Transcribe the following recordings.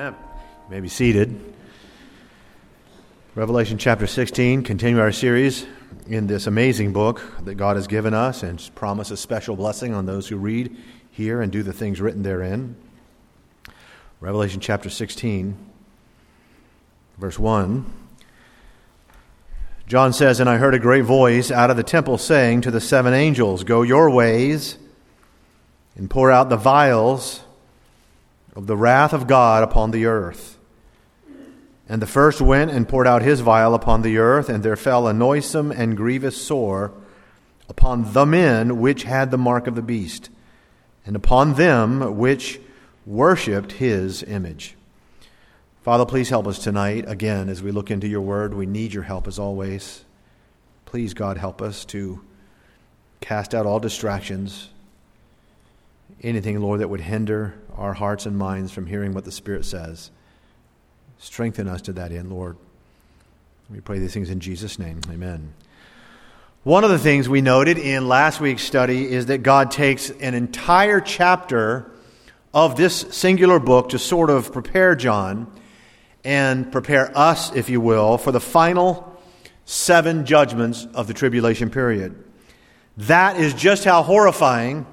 Amen. You may be seated. Revelation chapter 16, continue our series in this amazing book that God has given us and promise a special blessing on those who read, hear, and do the things written therein. Revelation chapter 16, verse 1. John says, And I heard a great voice out of the temple saying to the seven angels, Go your ways and pour out the vials of the wrath of God upon the earth. And the first went and poured out his vial upon the earth, and there fell a noisome and grievous sore upon the men which had the mark of the beast, and upon them which worshipped his image. Father, please help us tonight. Again, as we look into your word, we need your help as always. Please, God, help us to cast out all distractions, anything, Lord, that would hinder our hearts and minds from hearing what the Spirit says. Strengthen us to that end, Lord. We pray these things in Jesus' name. Amen. One of the things we noted in last week's study is that God takes an entire chapter of this singular book to sort of prepare John and prepare us, if you will, for the final seven judgments of the tribulation period. That is just how horrifying,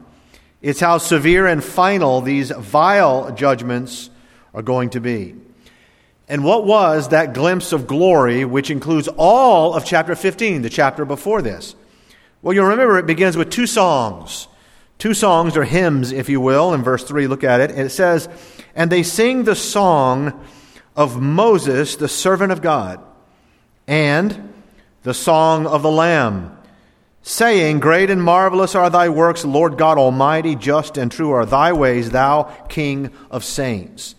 it's how severe and final these vile judgments are going to be. And what was that glimpse of glory, which includes all of chapter 15, the chapter before this? Well, you'll remember it begins with two songs. Two songs or hymns, if you will. In verse 3, look at it. And it says, And they sing the song of Moses, the servant of God, and the song of the Lamb, saying, Great and marvelous are thy works, Lord God Almighty, just and true are thy ways, thou King of saints.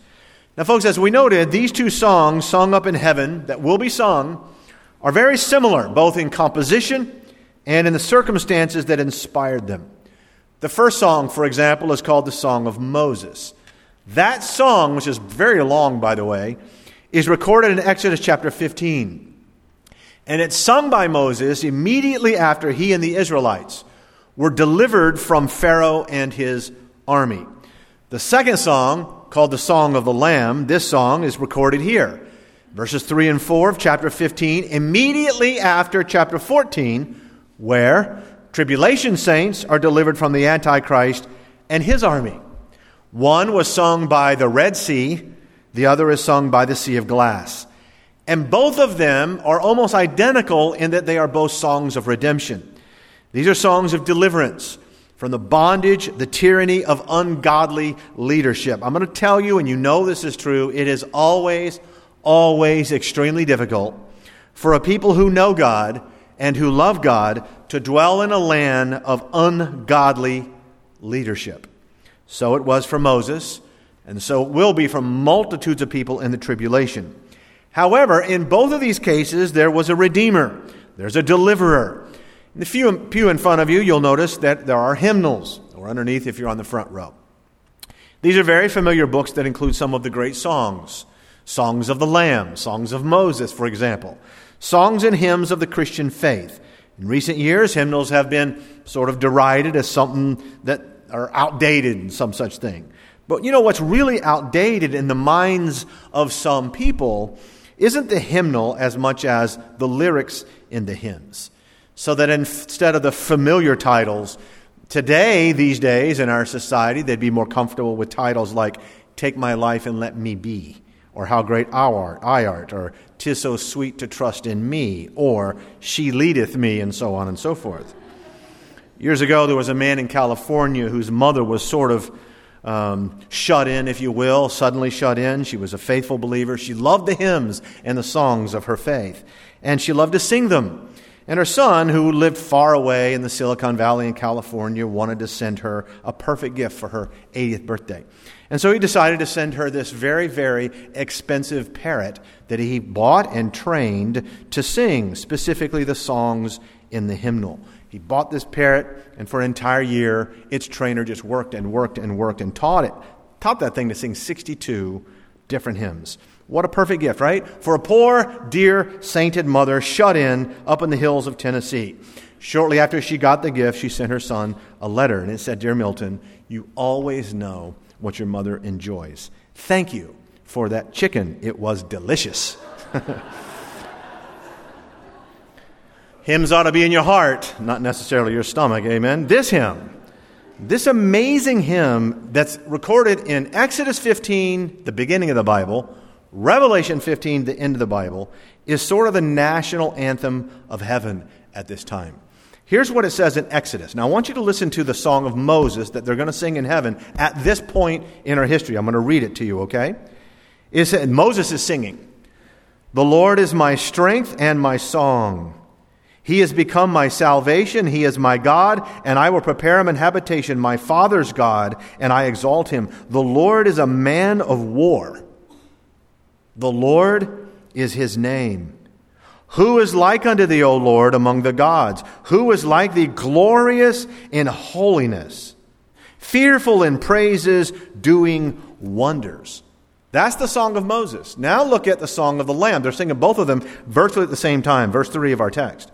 Now, folks, as we noted, these two songs sung up in heaven that will be sung are very similar, both in composition and in the circumstances that inspired them. The first song, for example, is called the Song of Moses. That song, which is very long, by the way, is recorded in Exodus chapter 15. And it's sung by Moses immediately after he and the Israelites were delivered from Pharaoh and his army. The second song, called the Song of the Lamb, this song is recorded here. Verses 3 and 4 of chapter 15, immediately after chapter 14, where tribulation saints are delivered from the Antichrist and his army. One was sung by the Red Sea, the other is sung by the Sea of Glass. And both of them are almost identical in that they are both songs of redemption. These are songs of deliverance from the bondage, the tyranny of ungodly leadership. I'm going to tell you, and you know this is true, it is always, always extremely difficult for a people who know God and who love God to dwell in a land of ungodly leadership. So it was for Moses, and so it will be for multitudes of people in the tribulation. However, in both of these cases, there was a redeemer, there's a deliverer. In the few, pew in front of you, you'll notice that there are hymnals, or underneath if you're on the front row. These are very familiar books that include some of the great songs songs of the Lamb, songs of Moses, for example, songs and hymns of the Christian faith. In recent years, hymnals have been sort of derided as something that are outdated and some such thing. But you know what's really outdated in the minds of some people isn't the hymnal as much as the lyrics in the hymns. So that instead of the familiar titles, today, these days in our society, they'd be more comfortable with titles like Take My Life and Let Me Be, or How Great Thou Art, I Art, or Tis So Sweet to Trust in Me, or She Leadeth Me, and so on and so forth. Years ago, there was a man in California whose mother was sort of um, shut in, if you will, suddenly shut in. She was a faithful believer. She loved the hymns and the songs of her faith, and she loved to sing them. And her son, who lived far away in the Silicon Valley in California, wanted to send her a perfect gift for her 80th birthday. And so he decided to send her this very, very expensive parrot that he bought and trained to sing, specifically the songs in the hymnal. He bought this parrot, and for an entire year, its trainer just worked and worked and worked and taught it, taught that thing to sing 62 different hymns. What a perfect gift, right? For a poor, dear, sainted mother shut in up in the hills of Tennessee. Shortly after she got the gift, she sent her son a letter, and it said, Dear Milton, you always know what your mother enjoys. Thank you for that chicken. It was delicious. Hymns ought to be in your heart, not necessarily your stomach. Amen. This hymn, this amazing hymn that's recorded in Exodus 15, the beginning of the Bible, Revelation 15, the end of the Bible, is sort of the national anthem of heaven at this time. Here's what it says in Exodus. Now, I want you to listen to the song of Moses that they're going to sing in heaven at this point in our history. I'm going to read it to you, okay? It said, Moses is singing, The Lord is my strength and my song. He has become my salvation. He is my God, and I will prepare him an habitation, my father's God, and I exalt him. The Lord is a man of war. The Lord is his name. Who is like unto thee, O Lord, among the gods? Who is like thee, glorious in holiness, fearful in praises, doing wonders? That's the song of Moses. Now look at the song of the Lamb. They're singing both of them virtually at the same time, verse 3 of our text.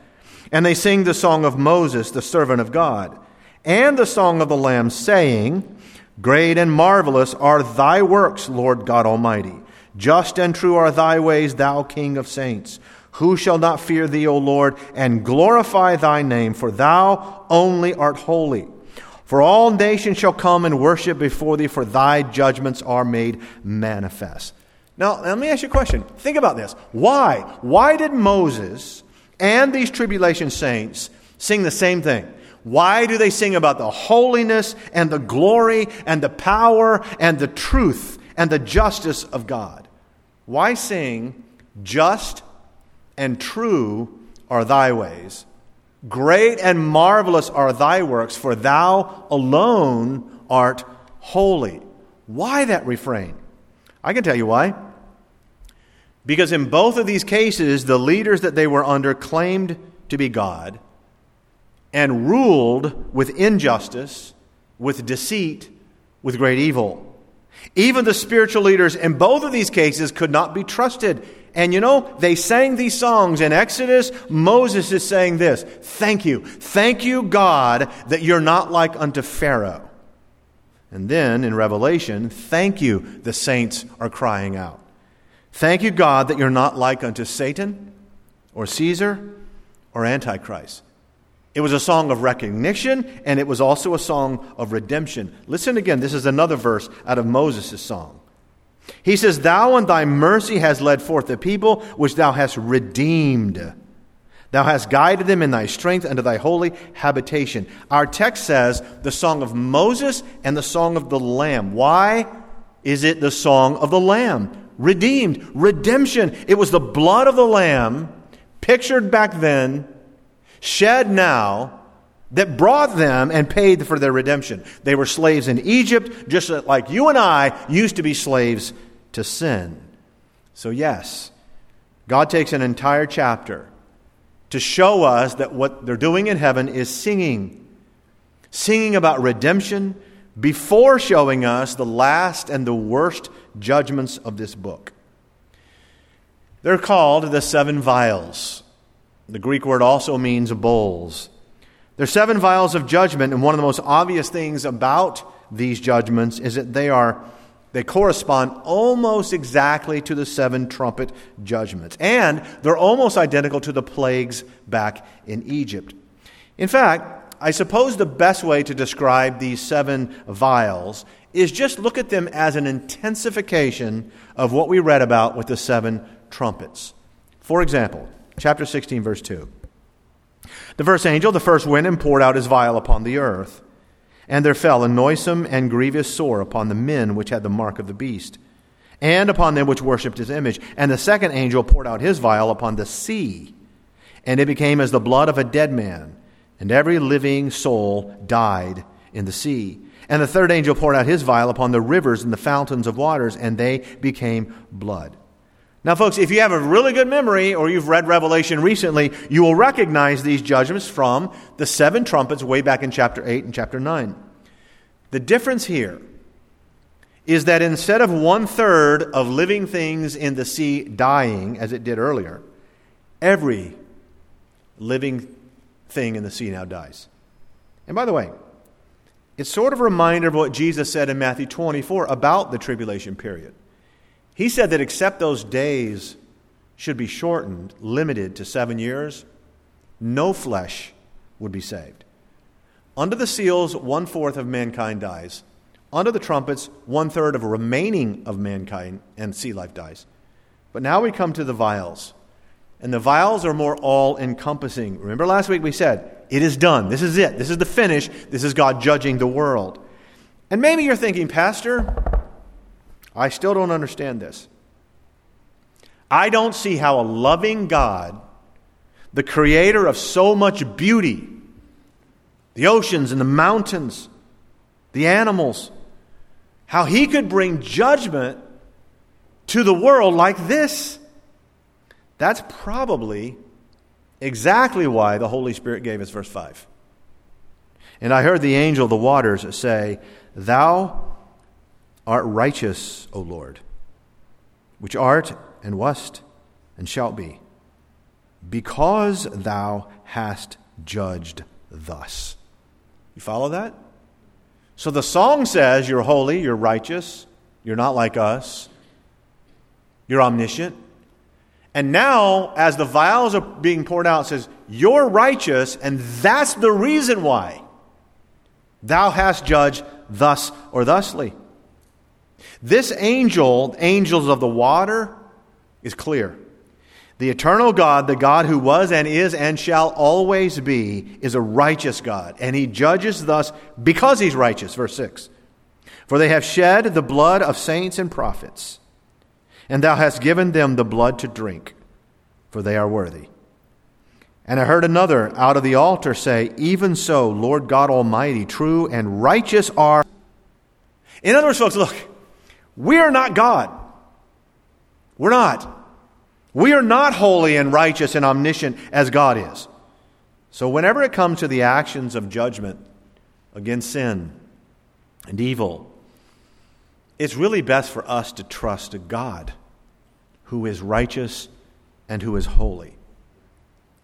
And they sing the song of Moses, the servant of God, and the song of the Lamb, saying, Great and marvelous are thy works, Lord God Almighty. Just and true are thy ways, thou King of saints. Who shall not fear thee, O Lord, and glorify thy name? For thou only art holy. For all nations shall come and worship before thee, for thy judgments are made manifest. Now, let me ask you a question. Think about this. Why? Why did Moses and these tribulation saints sing the same thing? Why do they sing about the holiness and the glory and the power and the truth and the justice of God? Why sing just and true are thy ways. Great and marvelous are thy works, for thou alone art holy. Why that refrain? I can tell you why. Because in both of these cases, the leaders that they were under claimed to be God and ruled with injustice, with deceit, with great evil. Even the spiritual leaders in both of these cases could not be trusted. And you know, they sang these songs in Exodus. Moses is saying this Thank you. Thank you, God, that you're not like unto Pharaoh. And then in Revelation, thank you, the saints are crying out. Thank you, God, that you're not like unto Satan or Caesar or Antichrist. It was a song of recognition, and it was also a song of redemption. Listen again. This is another verse out of Moses' song. He says, Thou in thy mercy hast led forth the people which thou hast redeemed. Thou hast guided them in thy strength unto thy holy habitation. Our text says the song of Moses and the song of the Lamb. Why is it the song of the Lamb? Redeemed, redemption. It was the blood of the Lamb, pictured back then shed now that brought them and paid for their redemption. They were slaves in Egypt, just like you and I used to be slaves to sin. So, yes, God takes an entire chapter to show us that what they're doing in heaven is singing, singing about redemption before showing us the last and the worst judgments of this book. They're called the seven vials. The Greek word also means bowls. There are seven vials of judgment, and one of the most obvious things about these judgments is that they are they correspond almost exactly to the seven trumpet judgments. And they're almost identical to the plagues back in Egypt. In fact, I suppose the best way to describe these seven vials is just look at them as an intensification of what we read about with the seven trumpets. For example, Chapter 16, verse 2. The first angel, the first went and poured out his vial upon the earth. And there fell a noisome and grievous sore upon the men which had the mark of the beast, and upon them which worshipped his image. And the second angel poured out his vial upon the sea, and it became as the blood of a dead man, and every living soul died in the sea. And the third angel poured out his vial upon the rivers and the fountains of waters, and they became blood. Now, folks, if you have a really good memory or you've read Revelation recently, you will recognize these judgments from the seven trumpets way back in chapter 8 and chapter 9. The difference here is that instead of one third of living things in the sea dying, as it did earlier, every living thing in the sea now dies. And by the way, it's sort of a reminder of what Jesus said in Matthew 24 about the tribulation period. He said that except those days should be shortened, limited to seven years, no flesh would be saved. Under the seals, one fourth of mankind dies. Under the trumpets, one third of remaining of mankind and sea life dies. But now we come to the vials. And the vials are more all encompassing. Remember last week we said, it is done. This is it. This is the finish. This is God judging the world. And maybe you're thinking, Pastor, I still don't understand this. I don't see how a loving God, the creator of so much beauty, the oceans and the mountains, the animals, how he could bring judgment to the world like this. That's probably exactly why the Holy Spirit gave us verse 5. And I heard the angel of the waters say, Thou art righteous, O Lord, which art and wast and shalt be, because thou hast judged thus. You follow that? So the song says, You're holy, you're righteous, you're not like us, you're omniscient. And now, as the vials are being poured out, says, You're righteous, and that's the reason why. Thou hast judged thus or thusly. This angel, angels of the water, is clear. The eternal God, the God who was and is and shall always be, is a righteous God, and he judges thus because he's righteous. Verse 6 For they have shed the blood of saints and prophets, and thou hast given them the blood to drink, for they are worthy. And I heard another out of the altar say, Even so, Lord God Almighty, true and righteous are. In other words, folks, look, we are not God. We're not. We are not holy and righteous and omniscient as God is. So, whenever it comes to the actions of judgment against sin and evil, it's really best for us to trust a God who is righteous and who is holy.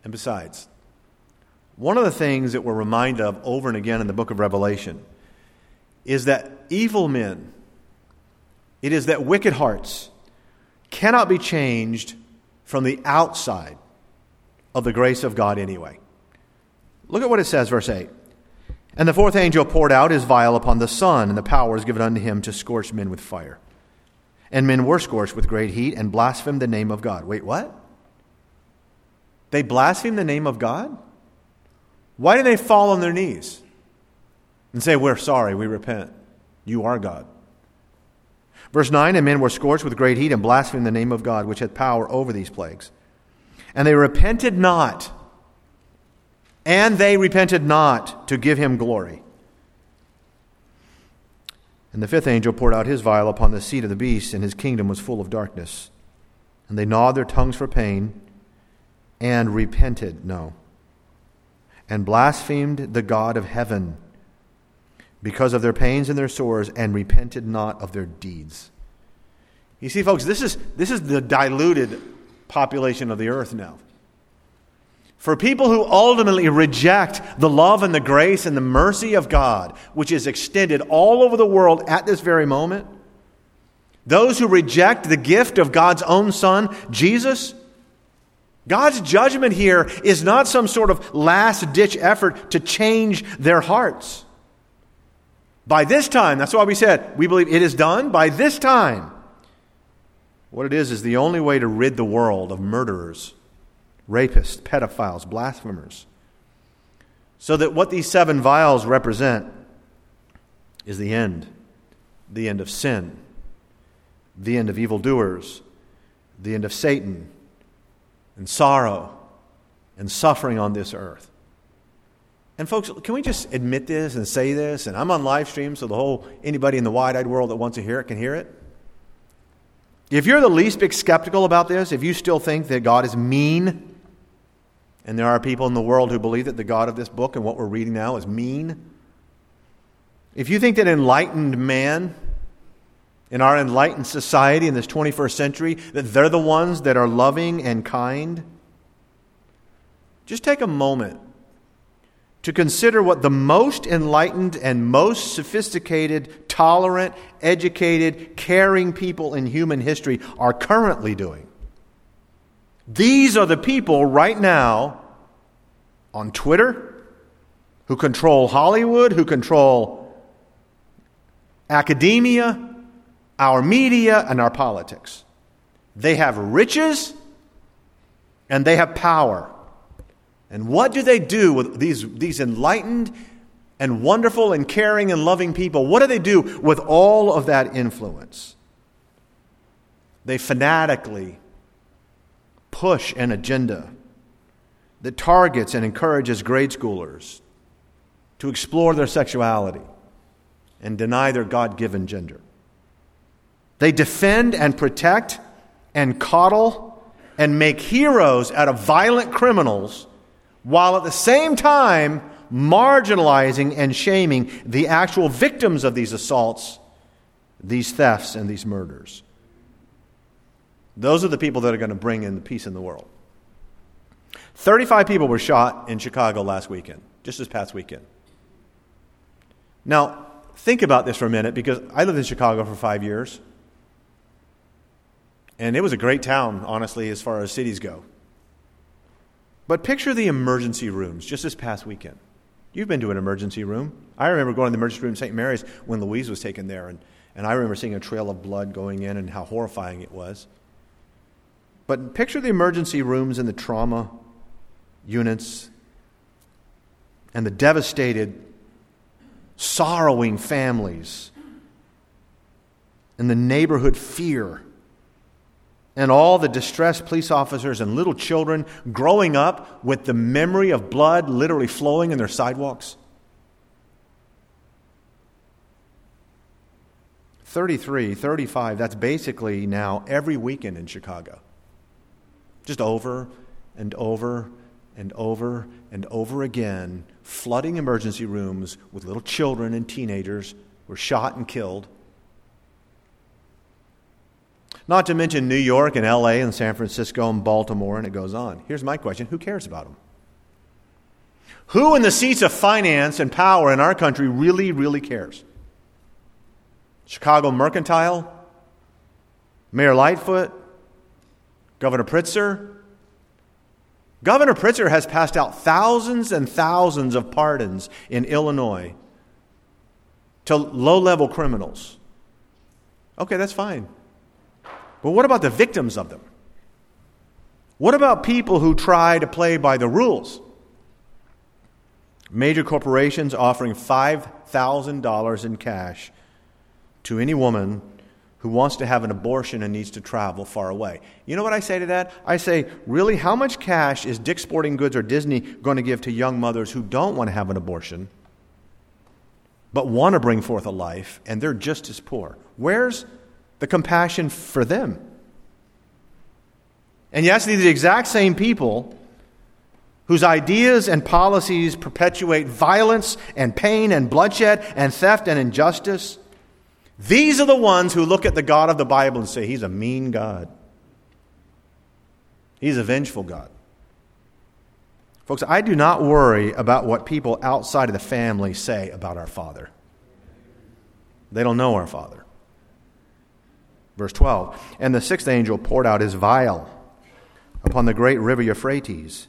And besides, one of the things that we're reminded of over and again in the book of Revelation is that evil men, it is that wicked hearts, cannot be changed from the outside of the grace of God anyway. Look at what it says, verse 8. And the fourth angel poured out his vial upon the sun, and the power was given unto him to scorch men with fire. And men were scorched with great heat and blasphemed the name of God. Wait, what? They blasphemed the name of God? Why did they fall on their knees and say, We're sorry, we repent? You are God. Verse 9 And men were scorched with great heat and blasphemed the name of God, which had power over these plagues. And they repented not, and they repented not to give him glory. And the fifth angel poured out his vial upon the seat of the beast, and his kingdom was full of darkness. And they gnawed their tongues for pain, and repented, no, and blasphemed the God of heaven because of their pains and their sores and repented not of their deeds. You see, folks, this is, this is the diluted population of the earth now. For people who ultimately reject the love and the grace and the mercy of God, which is extended all over the world at this very moment, those who reject the gift of God's own Son, Jesus, God's judgment here is not some sort of last ditch effort to change their hearts. By this time, that's why we said we believe it is done. By this time, what it is is the only way to rid the world of murderers, rapists, pedophiles, blasphemers. So that what these seven vials represent is the end the end of sin, the end of evildoers, the end of Satan, and sorrow and suffering on this earth. And folks, can we just admit this and say this? And I'm on live stream, so the whole anybody in the wide-eyed world that wants to hear it can hear it. If you're the least bit skeptical about this, if you still think that God is mean, and there are people in the world who believe that the God of this book and what we're reading now is mean, if you think that enlightened man in our enlightened society in this 21st century, that they're the ones that are loving and kind, just take a moment to consider what the most enlightened and most sophisticated, tolerant, educated, caring people in human history are currently doing. These are the people right now on Twitter who control Hollywood, who control academia, our media, and our politics. They have riches and they have power. And what do they do with these, these enlightened and wonderful and caring and loving people? What do they do with all of that influence? They fanatically push an agenda that targets and encourages grade schoolers to explore their sexuality and deny their God given gender. They defend and protect and coddle and make heroes out of violent criminals while at the same time marginalizing and shaming the actual victims of these assaults, these thefts, and these murders. Those are the people that are going to bring in the peace in the world. 35 people were shot in Chicago last weekend, just this past weekend. Now, think about this for a minute because I lived in Chicago for five years. And it was a great town, honestly, as far as cities go. But picture the emergency rooms just this past weekend. You've been to an emergency room. I remember going to the emergency room in St. Mary's when Louise was taken there, and, and I remember seeing a trail of blood going in and how horrifying it was. But picture the emergency rooms and the trauma units and the devastated, sorrowing families and the neighborhood fear and all the distressed police officers and little children growing up with the memory of blood literally flowing in their sidewalks? 33, 35, that's basically now every weekend in Chicago. Just over and over and over and over again, flooding emergency rooms with little children and teenagers who were shot and killed. Not to mention New York and LA and San Francisco and Baltimore, and it goes on. Here's my question who cares about them? Who in the seats of finance and power in our country really, really cares? Chicago Mercantile? Mayor Lightfoot? Governor Pritzker? Governor Pritzker has passed out thousands and thousands of pardons in Illinois to low level criminals. Okay, that's fine. But what about the victims of them? What about people who try to play by the rules? Major corporations offering $5,000 in cash to any woman who wants to have an abortion and needs to travel far away. You know what I say to that? I say, really, how much cash is Dick's Sporting Goods or Disney going to give to young mothers who don't want to have an abortion, but want to bring forth a life, and they're just as poor? Where's the compassion for them. And yes, these are the exact same people whose ideas and policies perpetuate violence and pain and bloodshed and theft and injustice. These are the ones who look at the God of the Bible and say, He's a mean God. He's a vengeful God. Folks, I do not worry about what people outside of the family say about our Father. They don't know our Father. Verse 12 And the sixth angel poured out his vial upon the great river Euphrates,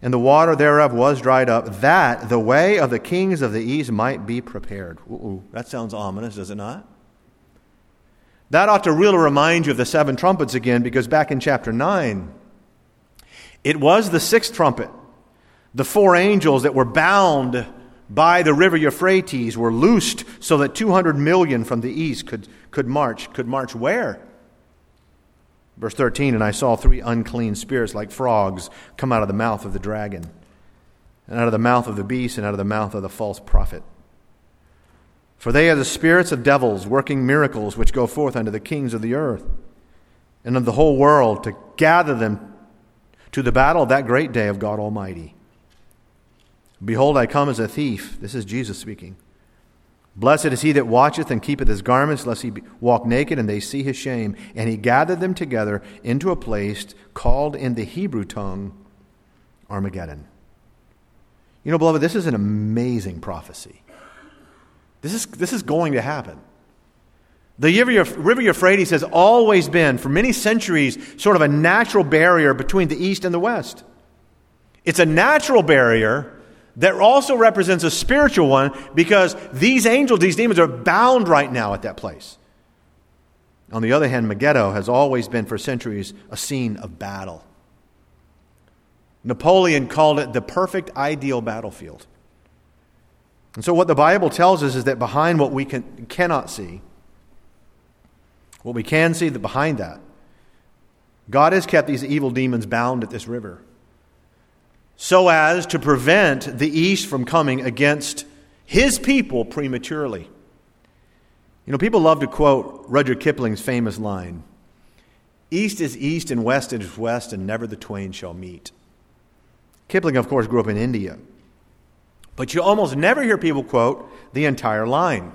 and the water thereof was dried up, that the way of the kings of the east might be prepared. Ooh, that sounds ominous, does it not? That ought to really remind you of the seven trumpets again, because back in chapter 9, it was the sixth trumpet. The four angels that were bound by the river Euphrates were loosed so that 200 million from the east could, could march. Could march where? Verse 13 And I saw three unclean spirits like frogs come out of the mouth of the dragon, and out of the mouth of the beast, and out of the mouth of the false prophet. For they are the spirits of devils working miracles which go forth unto the kings of the earth and of the whole world to gather them to the battle of that great day of God Almighty. Behold, I come as a thief. This is Jesus speaking. Blessed is he that watcheth and keepeth his garments, lest he walk naked and they see his shame. And he gathered them together into a place called in the Hebrew tongue Armageddon. You know, beloved, this is an amazing prophecy. This is, this is going to happen. The River Euphrates has always been, for many centuries, sort of a natural barrier between the East and the West. It's a natural barrier that also represents a spiritual one because these angels, these demons, are bound right now at that place. On the other hand, Megiddo has always been, for centuries, a scene of battle. Napoleon called it the perfect ideal battlefield. And so, what the Bible tells us is that behind what we can, cannot see, what we can see that behind that, God has kept these evil demons bound at this river so as to prevent the east from coming against his people prematurely. You know, people love to quote Rudyard Kipling's famous line East is east and west is west, and never the twain shall meet. Kipling, of course, grew up in India. But you almost never hear people quote the entire line.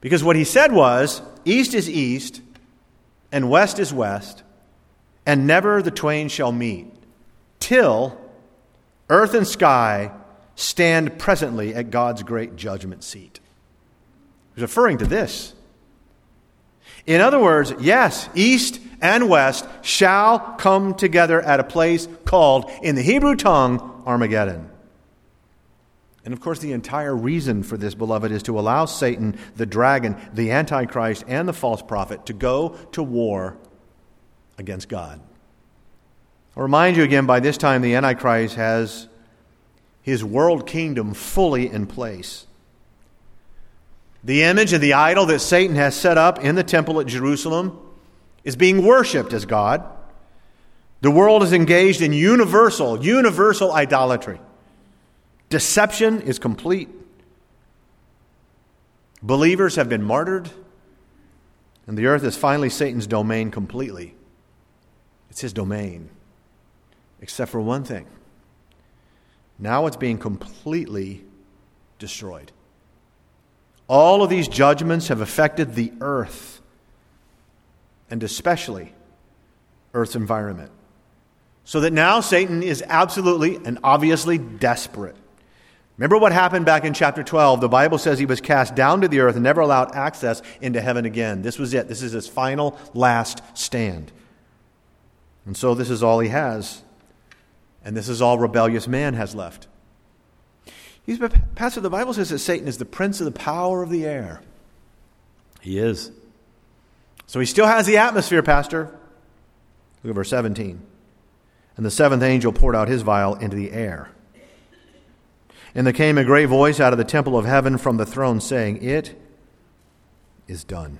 Because what he said was East is east, and west is west, and never the twain shall meet, till earth and sky stand presently at God's great judgment seat. He's referring to this. In other words, yes, east and west shall come together at a place called, in the Hebrew tongue, Armageddon. And of course, the entire reason for this, beloved, is to allow Satan, the dragon, the Antichrist, and the false prophet to go to war against God. I'll remind you again, by this time, the Antichrist has his world kingdom fully in place. The image of the idol that Satan has set up in the temple at Jerusalem is being worshiped as God. The world is engaged in universal, universal idolatry. Deception is complete. Believers have been martyred, and the earth is finally Satan's domain completely. It's his domain, except for one thing. Now it's being completely destroyed. All of these judgments have affected the earth, and especially Earth's environment. So that now Satan is absolutely and obviously desperate. Remember what happened back in chapter 12? The Bible says he was cast down to the earth and never allowed access into heaven again. This was it. This is his final, last stand. And so this is all he has. And this is all rebellious man has left. He's, Pastor, the Bible says that Satan is the prince of the power of the air. He is. So he still has the atmosphere, Pastor. Look at verse 17. And the seventh angel poured out his vial into the air. And there came a great voice out of the temple of heaven from the throne, saying, It is done.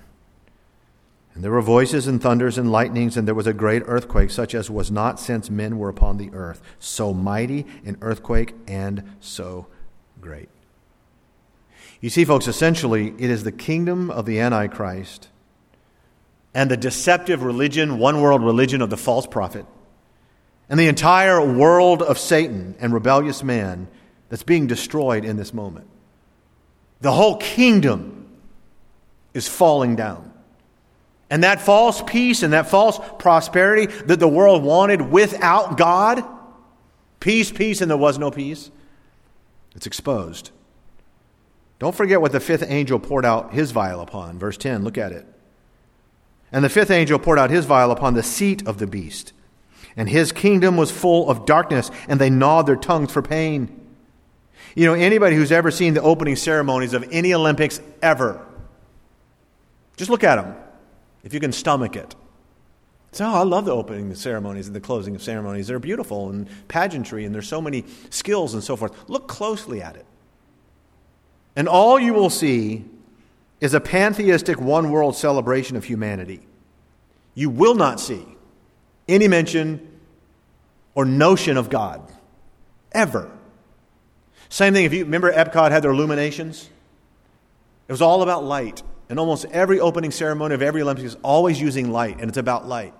And there were voices and thunders and lightnings, and there was a great earthquake, such as was not since men were upon the earth. So mighty an earthquake and so great. You see, folks, essentially, it is the kingdom of the Antichrist and the deceptive religion, one world religion of the false prophet, and the entire world of Satan and rebellious man that's being destroyed in this moment. The whole kingdom is falling down. And that false peace and that false prosperity that the world wanted without God peace, peace, and there was no peace it's exposed. Don't forget what the fifth angel poured out his vial upon. Verse 10, look at it. And the fifth angel poured out his vial upon the seat of the beast. And his kingdom was full of darkness, and they gnawed their tongues for pain. You know, anybody who's ever seen the opening ceremonies of any Olympics ever, just look at them, if you can stomach it. So oh, I love the opening ceremonies and the closing of ceremonies. They're beautiful and pageantry, and there's so many skills and so forth. Look closely at it. And all you will see is a pantheistic one world celebration of humanity. You will not see any mention or notion of God, ever. Same thing if you remember Epcot had their illuminations? It was all about light. And almost every opening ceremony of every Olympics is always using light, and it's about light.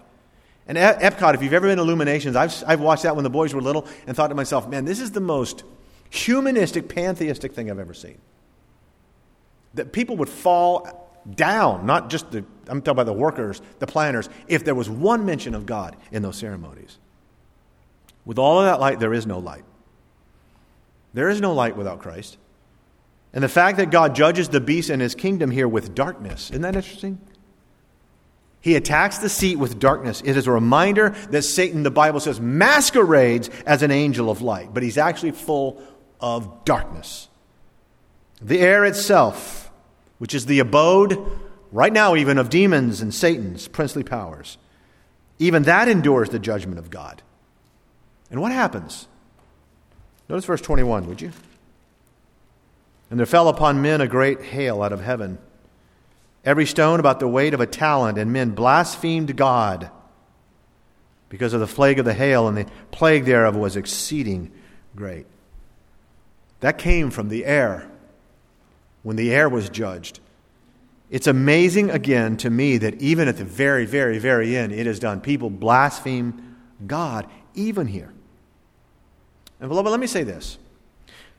And Epcot, if you've ever been to Illuminations, I've, I've watched that when the boys were little and thought to myself, man, this is the most humanistic, pantheistic thing I've ever seen. That people would fall down, not just the, I'm talking about the workers, the planners, if there was one mention of God in those ceremonies. With all of that light, there is no light. There is no light without Christ. And the fact that God judges the beast and his kingdom here with darkness, isn't that interesting? He attacks the seat with darkness. It is a reminder that Satan, the Bible says, masquerades as an angel of light, but he's actually full of darkness. The air itself, which is the abode, right now, even of demons and Satan's princely powers, even that endures the judgment of God. And what happens? Notice verse 21, would you? And there fell upon men a great hail out of heaven, every stone about the weight of a talent, and men blasphemed God because of the plague of the hail, and the plague thereof was exceeding great. That came from the air when the air was judged. It's amazing again to me that even at the very, very, very end, it is done. People blaspheme God, even here. And beloved, let me say this.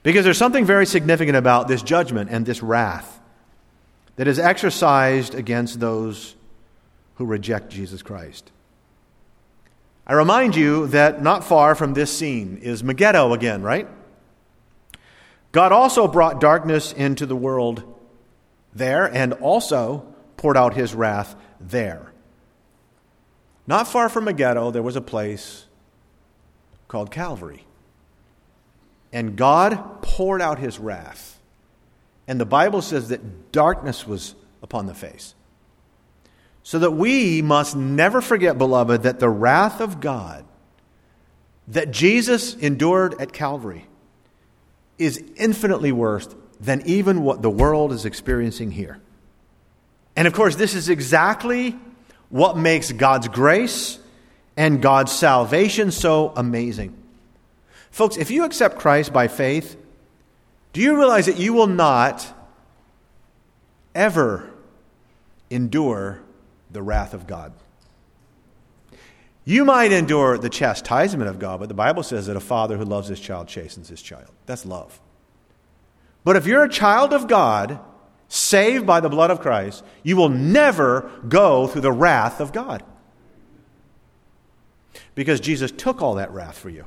Because there's something very significant about this judgment and this wrath that is exercised against those who reject Jesus Christ. I remind you that not far from this scene is Megiddo again, right? God also brought darkness into the world there and also poured out his wrath there. Not far from Megiddo, there was a place called Calvary. And God poured out his wrath. And the Bible says that darkness was upon the face. So that we must never forget, beloved, that the wrath of God that Jesus endured at Calvary is infinitely worse than even what the world is experiencing here. And of course, this is exactly what makes God's grace and God's salvation so amazing. Folks, if you accept Christ by faith, do you realize that you will not ever endure the wrath of God? You might endure the chastisement of God, but the Bible says that a father who loves his child chastens his child. That's love. But if you're a child of God, saved by the blood of Christ, you will never go through the wrath of God. Because Jesus took all that wrath for you.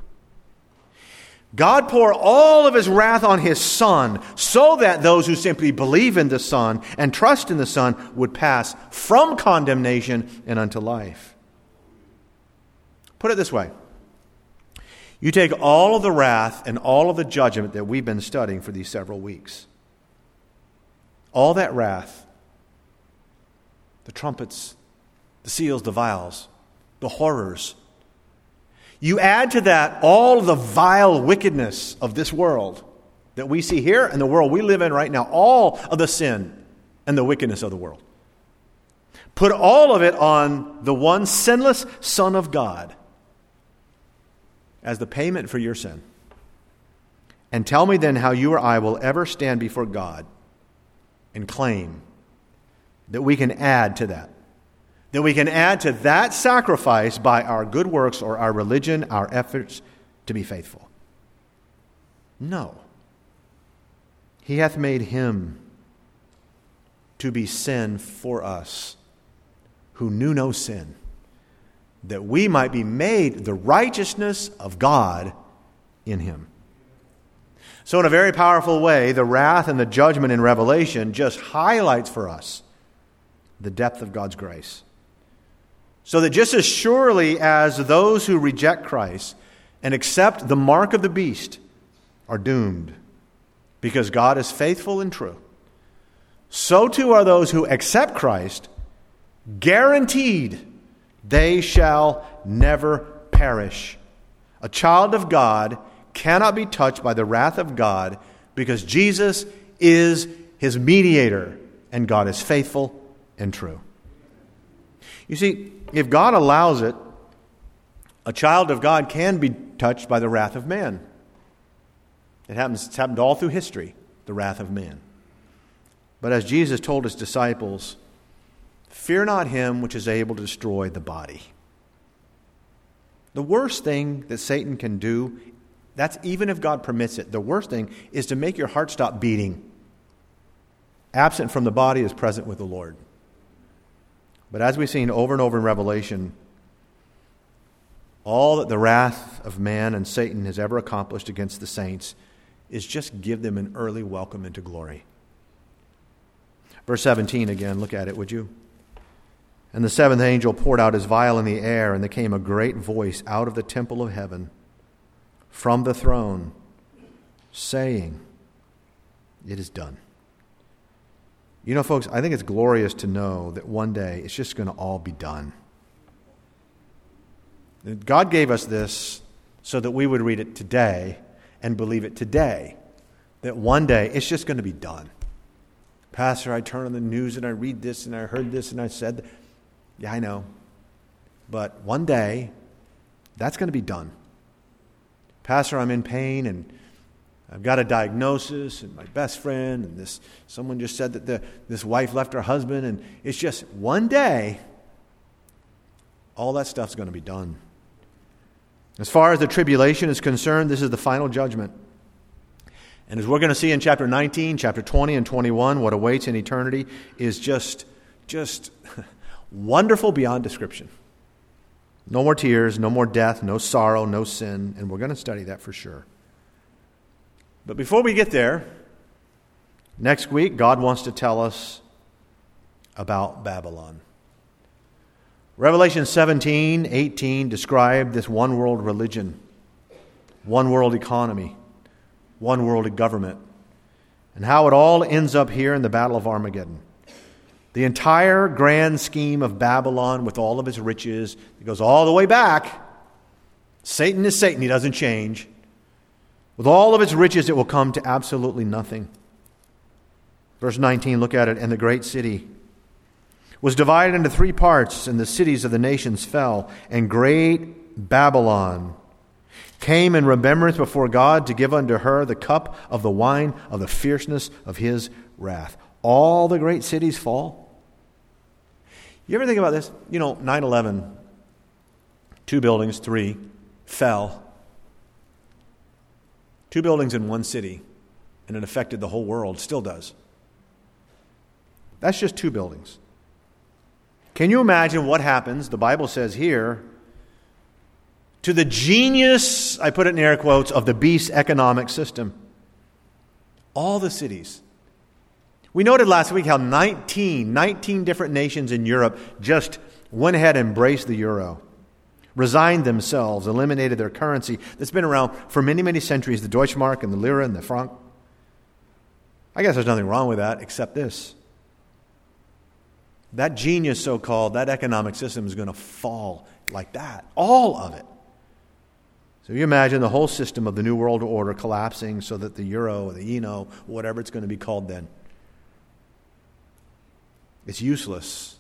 God poured all of his wrath on his Son so that those who simply believe in the Son and trust in the Son would pass from condemnation and unto life. Put it this way you take all of the wrath and all of the judgment that we've been studying for these several weeks, all that wrath, the trumpets, the seals, the vials, the horrors, you add to that all the vile wickedness of this world that we see here and the world we live in right now, all of the sin and the wickedness of the world. Put all of it on the one sinless Son of God as the payment for your sin. And tell me then how you or I will ever stand before God and claim that we can add to that that we can add to that sacrifice by our good works or our religion, our efforts to be faithful. No. He hath made him to be sin for us who knew no sin, that we might be made the righteousness of God in him. So, in a very powerful way, the wrath and the judgment in Revelation just highlights for us the depth of God's grace. So that just as surely as those who reject Christ and accept the mark of the beast are doomed because God is faithful and true, so too are those who accept Christ guaranteed they shall never perish. A child of God cannot be touched by the wrath of God because Jesus is his mediator and God is faithful and true. You see, if God allows it, a child of God can be touched by the wrath of man. It happens, it's happened all through history, the wrath of man. But as Jesus told his disciples, fear not him which is able to destroy the body. The worst thing that Satan can do, that's even if God permits it, the worst thing is to make your heart stop beating. Absent from the body is present with the Lord. But as we've seen over and over in Revelation, all that the wrath of man and Satan has ever accomplished against the saints is just give them an early welcome into glory. Verse 17 again, look at it, would you? And the seventh angel poured out his vial in the air, and there came a great voice out of the temple of heaven from the throne, saying, It is done. You know, folks, I think it's glorious to know that one day it's just going to all be done. God gave us this so that we would read it today and believe it today. That one day it's just going to be done. Pastor, I turn on the news and I read this and I heard this and I said, yeah, I know. But one day that's going to be done. Pastor, I'm in pain and I've got a diagnosis and my best friend and this someone just said that the, this wife left her husband and it's just one day all that stuff's going to be done. As far as the tribulation is concerned, this is the final judgment. And as we're going to see in chapter 19, chapter 20, and 21, what awaits in eternity is just, just wonderful beyond description. No more tears, no more death, no sorrow, no sin, and we're going to study that for sure. But before we get there, next week, God wants to tell us about Babylon. Revelation 17, 18 describe this one world religion, one world economy, one world government, and how it all ends up here in the Battle of Armageddon. The entire grand scheme of Babylon, with all of its riches, it goes all the way back. Satan is Satan, he doesn't change. With all of its riches, it will come to absolutely nothing. Verse 19, look at it. And the great city was divided into three parts, and the cities of the nations fell, and great Babylon came in remembrance before God to give unto her the cup of the wine of the fierceness of his wrath. All the great cities fall. You ever think about this? You know, 9 11, two buildings, three, fell. Two buildings in one city, and it affected the whole world, still does. That's just two buildings. Can you imagine what happens, the Bible says here, to the genius, I put it in air quotes, of the beast economic system? All the cities. We noted last week how 19, 19 different nations in Europe just went ahead and embraced the euro, resigned themselves, eliminated their currency that's been around for many, many centuries the Deutschmark and the Lira and the franc. I guess there's nothing wrong with that except this that genius, so called, that economic system is going to fall like that. All of it. So you imagine the whole system of the New World Order collapsing so that the euro or the eno, whatever it's going to be called then, it's useless.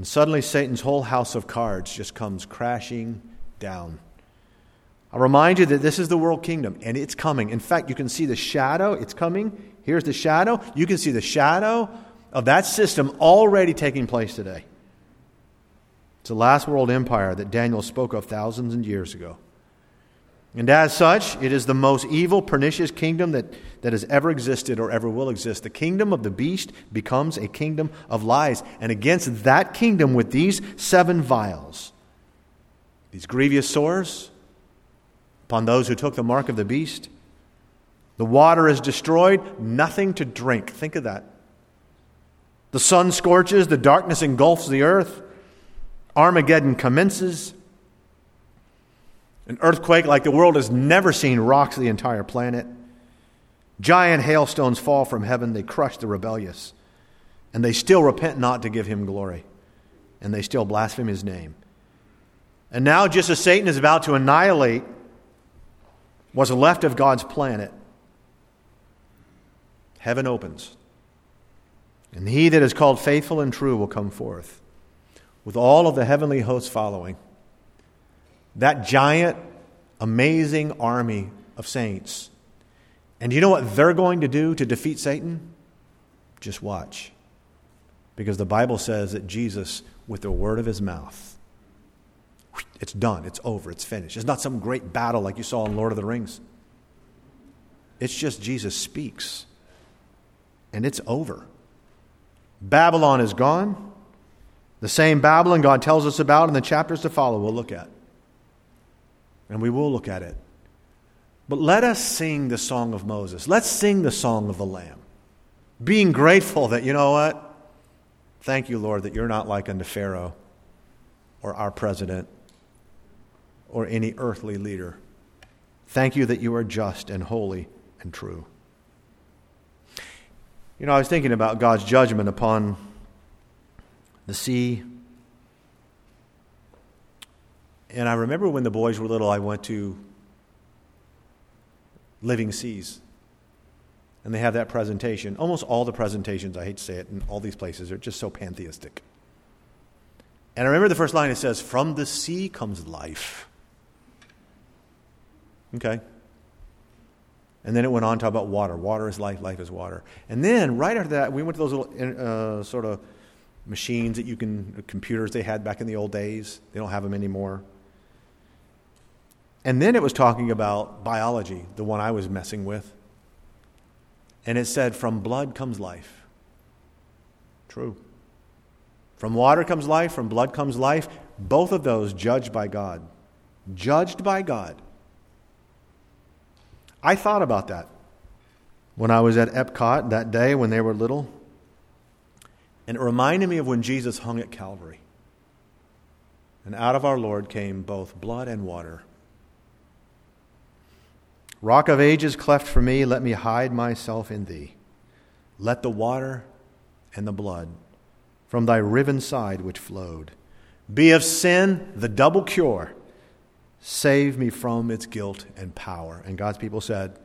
And suddenly Satan's whole house of cards just comes crashing down. i remind you that this is the world kingdom and it's coming. In fact, you can see the shadow, it's coming. Here's the shadow. You can see the shadow of that system already taking place today. It's the last world empire that Daniel spoke of thousands of years ago. And as such, it is the most evil, pernicious kingdom that, that has ever existed or ever will exist. The kingdom of the beast becomes a kingdom of lies. And against that kingdom, with these seven vials, these grievous sores upon those who took the mark of the beast, the water is destroyed, nothing to drink. Think of that. The sun scorches, the darkness engulfs the earth. Armageddon commences. An earthquake like the world has never seen rocks the entire planet. Giant hailstones fall from heaven, they crush the rebellious. And they still repent not to give him glory. And they still blaspheme his name. And now, just as Satan is about to annihilate what's left of God's planet, heaven opens. And he that is called faithful and true will come forth, with all of the heavenly hosts following. That giant, amazing army of saints. And you know what they're going to do to defeat Satan? Just watch. Because the Bible says that Jesus, with the word of his mouth, it's done, it's over, it's finished. It's not some great battle like you saw in Lord of the Rings. It's just Jesus speaks, and it's over. Babylon is gone. The same Babylon God tells us about in the chapters to follow, we'll look at. And we will look at it. But let us sing the song of Moses. Let's sing the song of the Lamb. Being grateful that, you know what? Thank you, Lord, that you're not like unto Pharaoh or our president or any earthly leader. Thank you that you are just and holy and true. You know, I was thinking about God's judgment upon the sea. And I remember when the boys were little, I went to Living Seas. And they have that presentation. Almost all the presentations, I hate to say it, in all these places are just so pantheistic. And I remember the first line it says, From the sea comes life. Okay. And then it went on to talk about water. Water is life, life is water. And then right after that, we went to those little uh, sort of machines that you can, computers they had back in the old days. They don't have them anymore. And then it was talking about biology, the one I was messing with. And it said, From blood comes life. True. From water comes life, from blood comes life. Both of those judged by God. Judged by God. I thought about that when I was at Epcot that day when they were little. And it reminded me of when Jesus hung at Calvary. And out of our Lord came both blood and water. Rock of ages, cleft for me, let me hide myself in thee. Let the water and the blood from thy riven side which flowed be of sin the double cure Save me from its guilt and power. And God's people said,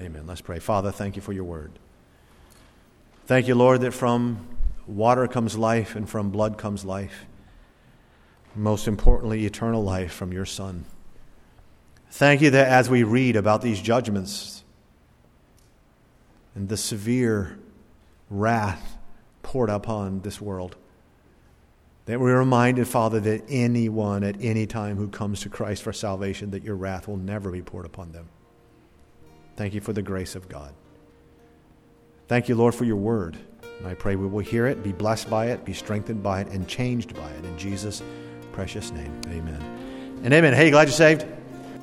Amen. Let's pray. Father, thank you for your word. Thank you, Lord, that from water comes life and from blood comes life. Most importantly, eternal life from your Son. Thank you that as we read about these judgments and the severe wrath poured upon this world, that we're reminded, Father, that anyone at any time who comes to Christ for salvation, that your wrath will never be poured upon them. Thank you for the grace of God. Thank you, Lord, for your word. And I pray we will hear it, be blessed by it, be strengthened by it, and changed by it. In Jesus' precious name, amen. And amen. Hey, glad you're saved?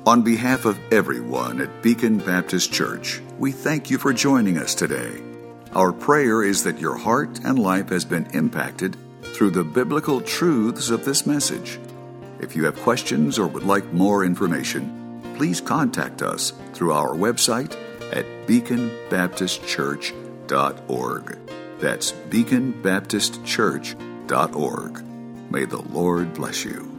On behalf of everyone at Beacon Baptist Church, we thank you for joining us today. Our prayer is that your heart and life has been impacted through the biblical truths of this message. If you have questions or would like more information, please contact us through our website at beaconbaptistchurch.org. That's beaconbaptistchurch.org. May the Lord bless you.